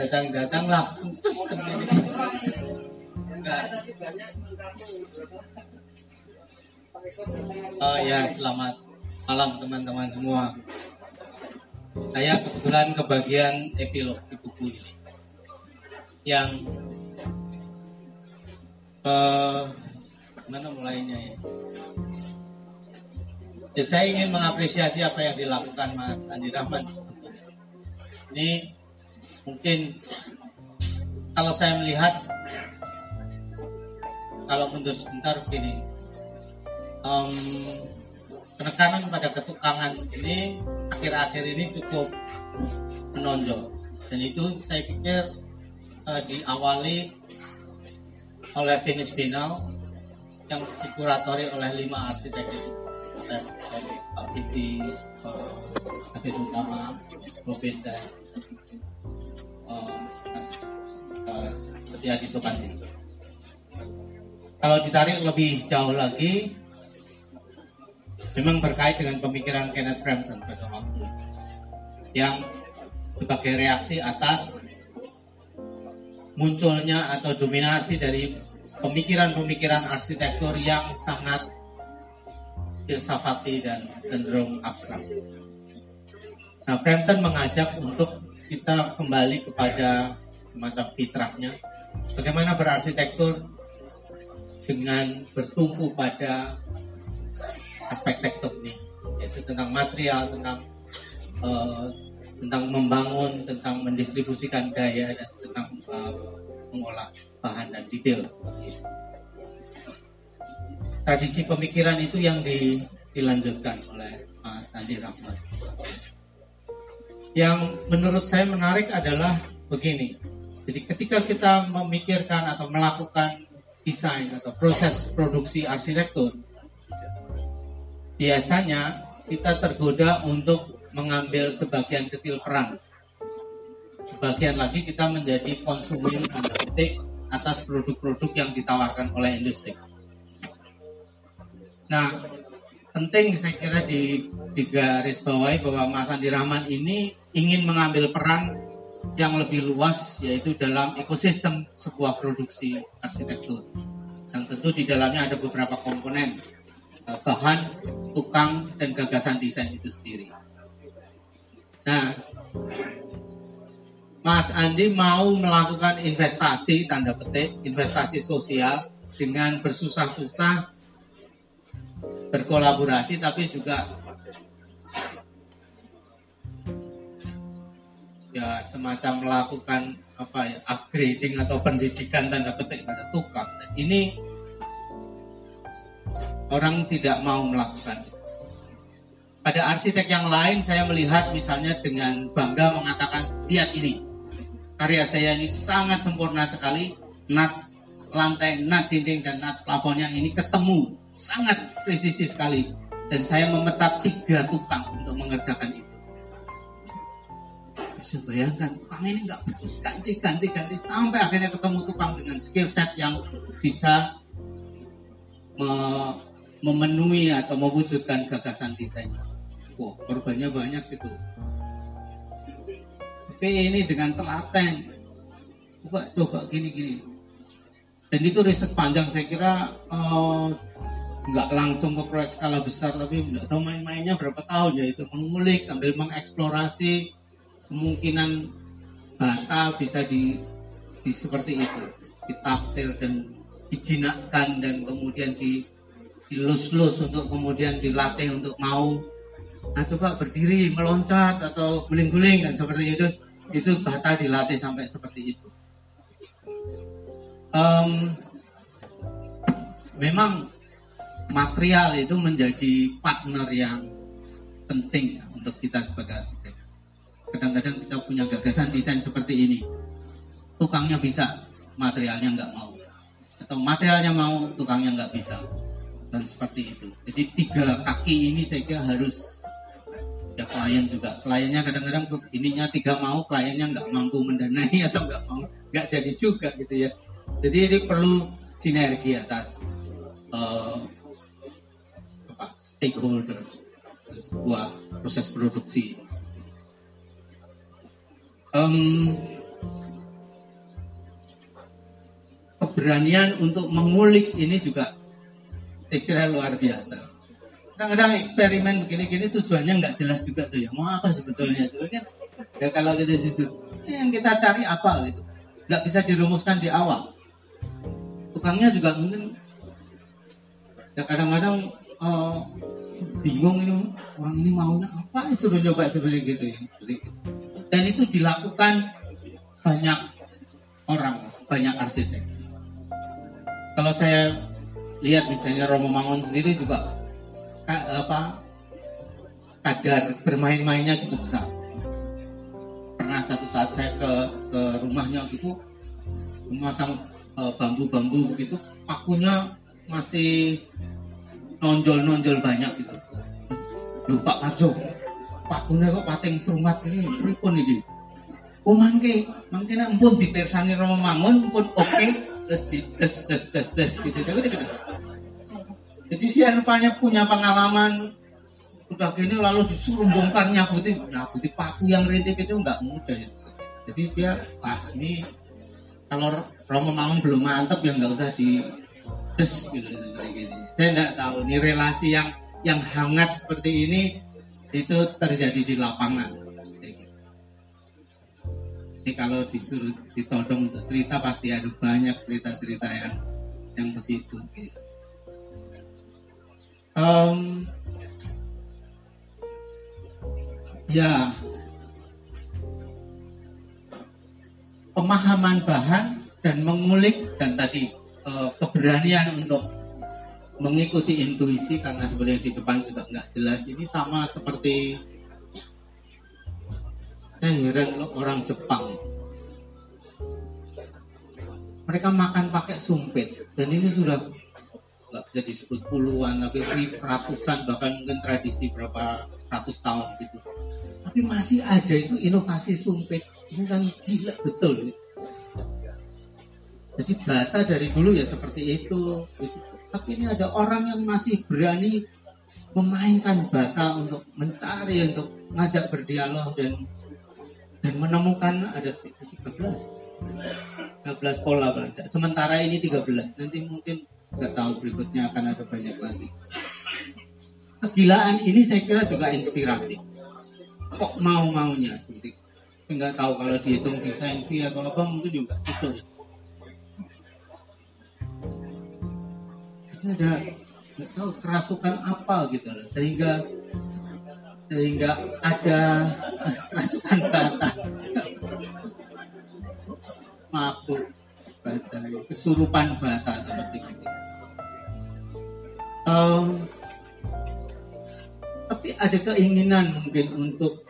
datang-datang langsung. Oh ya, selamat malam teman-teman semua. Saya kebetulan kebagian epilog di buku ini. Yang eh, mana mulainya ya? ya? Saya ingin mengapresiasi apa yang dilakukan Mas Andi Rahman. Ini mungkin kalau saya melihat kalau mundur sebentar begini. Um, penekanan pada ketukangan ini akhir-akhir ini cukup menonjol. Dan itu saya pikir uh, diawali oleh finish final yang dikuratori oleh lima arsitek. Dari Pak Bibi, Pak Utama, Robin dan Setiadi Sopandi. Kalau ditarik lebih jauh lagi, memang berkait dengan pemikiran Kenneth Frampton pada waktu yang sebagai reaksi atas munculnya atau dominasi dari pemikiran-pemikiran arsitektur yang sangat filsafati dan cenderung abstrak. Nah, Frampton mengajak untuk kita kembali kepada semacam fitrahnya, bagaimana berarsitektur dengan bertumpu pada aspek tektonik yaitu tentang material tentang uh, tentang membangun tentang mendistribusikan daya dan tentang uh, mengolah bahan dan detail. Tradisi pemikiran itu yang di, dilanjutkan oleh Mas Andi Rahmat. Yang menurut saya menarik adalah begini jadi ketika kita memikirkan atau melakukan desain atau proses produksi arsitektur, biasanya kita tergoda untuk mengambil sebagian kecil peran. Sebagian lagi kita menjadi konsumen titik atas produk-produk yang ditawarkan oleh industri. Nah, penting saya kira di, di garis bawahi bahwa Mas Andi Rahman ini ingin mengambil peran yang lebih luas yaitu dalam ekosistem sebuah produksi arsitektur. Yang tentu di dalamnya ada beberapa komponen eh, bahan, tukang, dan gagasan desain itu sendiri. Nah, Mas Andi mau melakukan investasi tanda petik, investasi sosial dengan bersusah-susah berkolaborasi tapi juga ya semacam melakukan apa ya upgrading atau pendidikan tanda petik pada tukang. Dan ini orang tidak mau melakukan. Pada arsitek yang lain saya melihat misalnya dengan bangga mengatakan lihat ini karya saya ini sangat sempurna sekali nat lantai, nat dinding dan nat plafonnya ini ketemu sangat presisi sekali dan saya memecat tiga tukang untuk mengerjakan itu bisa bayangkan tukang ini nggak becus ganti ganti ganti sampai akhirnya ketemu tukang dengan skill set yang bisa me memenuhi atau mewujudkan gagasan desainnya. Wah, korbannya banyak itu. Tapi ini dengan telaten, coba coba gini gini. Dan itu riset panjang saya kira uh, nggak langsung ke proyek skala besar tapi nggak tahu main-mainnya berapa tahun ya itu mengulik sambil mengeksplorasi kemungkinan bata bisa di, di seperti itu. Ditafsir dan dijinakkan dan kemudian di dilus-lus untuk kemudian dilatih untuk mau. Nah coba berdiri meloncat atau guling-guling dan seperti itu. Itu bata dilatih sampai seperti itu. Um, memang material itu menjadi partner yang penting untuk kita sebagai kadang-kadang kita punya gagasan desain seperti ini. Tukangnya bisa materialnya nggak mau. Atau materialnya mau tukangnya nggak bisa. Dan seperti itu. Jadi tiga kaki ini saya kira harus ya klien juga. Kliennya kadang-kadang ininya tiga mau kliennya nggak mampu mendanai atau nggak mau nggak jadi juga gitu ya. Jadi ini perlu sinergi atas uh, apa, stakeholder sebuah proses produksi um, keberanian untuk mengulik ini juga saya kira luar biasa. Kadang-kadang eksperimen begini-gini tujuannya nggak jelas juga tuh ya. Mau apa sebetulnya itu kan? Ya kalau kita situ, yang kita cari apa gitu. Nggak bisa dirumuskan di awal. Tukangnya juga mungkin ya kadang-kadang uh, bingung ini orang ini maunya apa suruh coba seperti gitu ya seperti. Dan itu dilakukan banyak orang, banyak arsitek. Kalau saya lihat misalnya Romo Mangun sendiri juga apa kadar bermain-mainnya cukup besar. Pernah satu saat saya ke ke rumahnya gitu memasang eh, bambu-bambu gitu, pakunya masih nonjol-nonjol banyak gitu. Lupa Pak pakunya kok pating serumat ini, pripun ini oh mangke. Mangke nak pun ditersani Romo Mangun pun oke okay, terus di des des des des gitu jadi gitu jadi dia rupanya punya pengalaman udah gini lalu disuruh bongkar nyabuti nyabuti paku yang rintik itu nggak mudah ya. Jadi dia ah ini kalau Romo Mangun belum mantap ya nggak usah di des gitu, gitu. saya nggak tahu ini relasi yang yang hangat seperti ini itu terjadi di lapangan ini kalau disuruh ditodong untuk cerita pasti ada banyak cerita-cerita yang yang begitu. Gitu. Um, ya pemahaman bahan dan mengulik dan tadi uh, keberanian untuk mengikuti intuisi karena sebenarnya di depan sudah nggak jelas. Ini sama seperti saya heran loh orang Jepang. Mereka makan pakai sumpit dan ini sudah nggak bisa disebut puluhan tapi ratusan bahkan mungkin tradisi berapa ratus tahun gitu. Tapi masih ada itu inovasi sumpit. Ini kan gila betul jadi bata dari dulu ya seperti itu gitu. Tapi ini ada orang yang masih berani memainkan bata untuk mencari untuk ngajak berdialog dan dan menemukan ada 13 13 pola Belanda. Sementara ini 13. Nanti mungkin nggak tahu berikutnya akan ada banyak lagi. Kegilaan ini saya kira juga inspiratif. Kok mau-maunya seperti nggak tahu kalau dihitung desain via kalau apa mungkin juga itu. Ada nggak tahu kerasukan apa gitu loh. Sehingga sehingga ada rasukan bata mabuk kesurupan bata seperti itu. Um, tapi ada keinginan mungkin untuk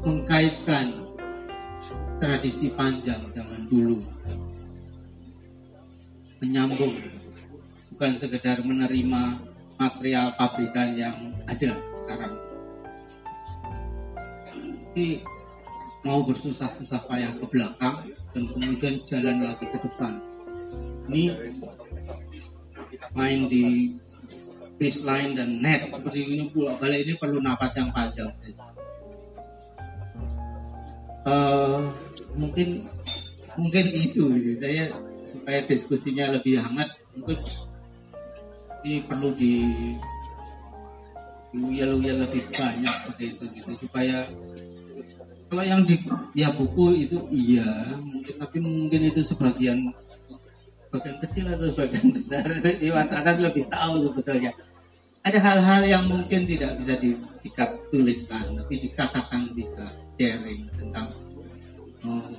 mengkaitkan tradisi panjang zaman dulu. Menyambung bukan sekedar menerima material pabrikan yang ada sekarang. Tapi mau bersusah-susah payah ke belakang dan kemudian jalan lagi ke depan. Ini main di baseline dan net. Seperti ini pula balik ini perlu nafas yang panjang uh, mungkin mungkin itu saya supaya diskusinya lebih hangat mungkin ini perlu di uyel-uyel lebih banyak seperti itu gitu supaya kalau yang di ya buku itu iya mungkin tapi mungkin itu sebagian bagian kecil atau sebagian besar masyarakat lebih tahu sebetulnya. Ada hal-hal yang mungkin tidak bisa di, tuliskan tapi dikatakan bisa sharing tentang oh,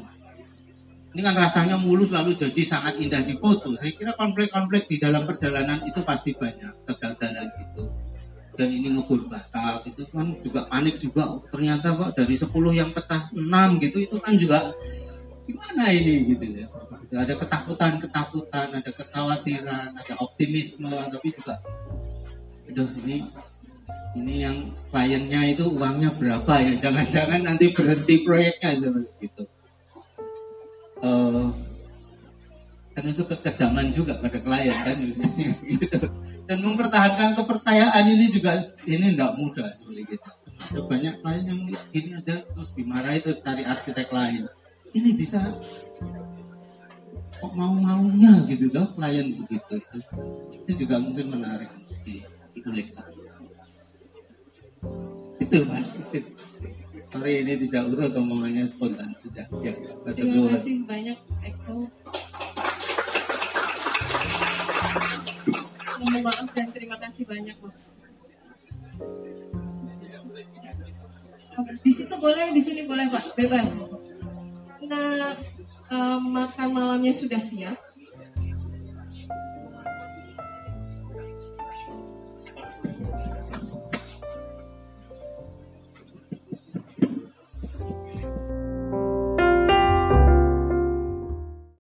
ini kan rasanya mulus lalu jadi sangat indah di foto. Saya kira konflik-konflik di dalam perjalanan itu pasti banyak kegagalan itu dan ini ngebul batal itu kan juga panik juga. Ternyata kok dari 10 yang pecah 6 gitu itu kan juga gimana ini gitu ya. Ada ketakutan ketakutan ada kekhawatiran ada optimisme tapi juga aduh ini ini yang kliennya itu uangnya berapa ya? Jangan-jangan nanti berhenti proyeknya seperti itu uh, itu kekejaman juga pada klien kan gitu dan mempertahankan kepercayaan ini juga ini tidak mudah seperti kita. Ada banyak lain yang ini aja terus dimarahi terus cari arsitek lain. Ini bisa? Kok mau maunya gitu dong klien begitu. Itu itu juga mungkin menarik. Di dikulik itu mas hari ini tidak urut omongannya spontan saja ya terima kasih banyak Eko mohon maaf dan terima kasih banyak Bapak. Di situ boleh, di sini boleh Pak, bebas. Nah, um, makan malamnya sudah siap.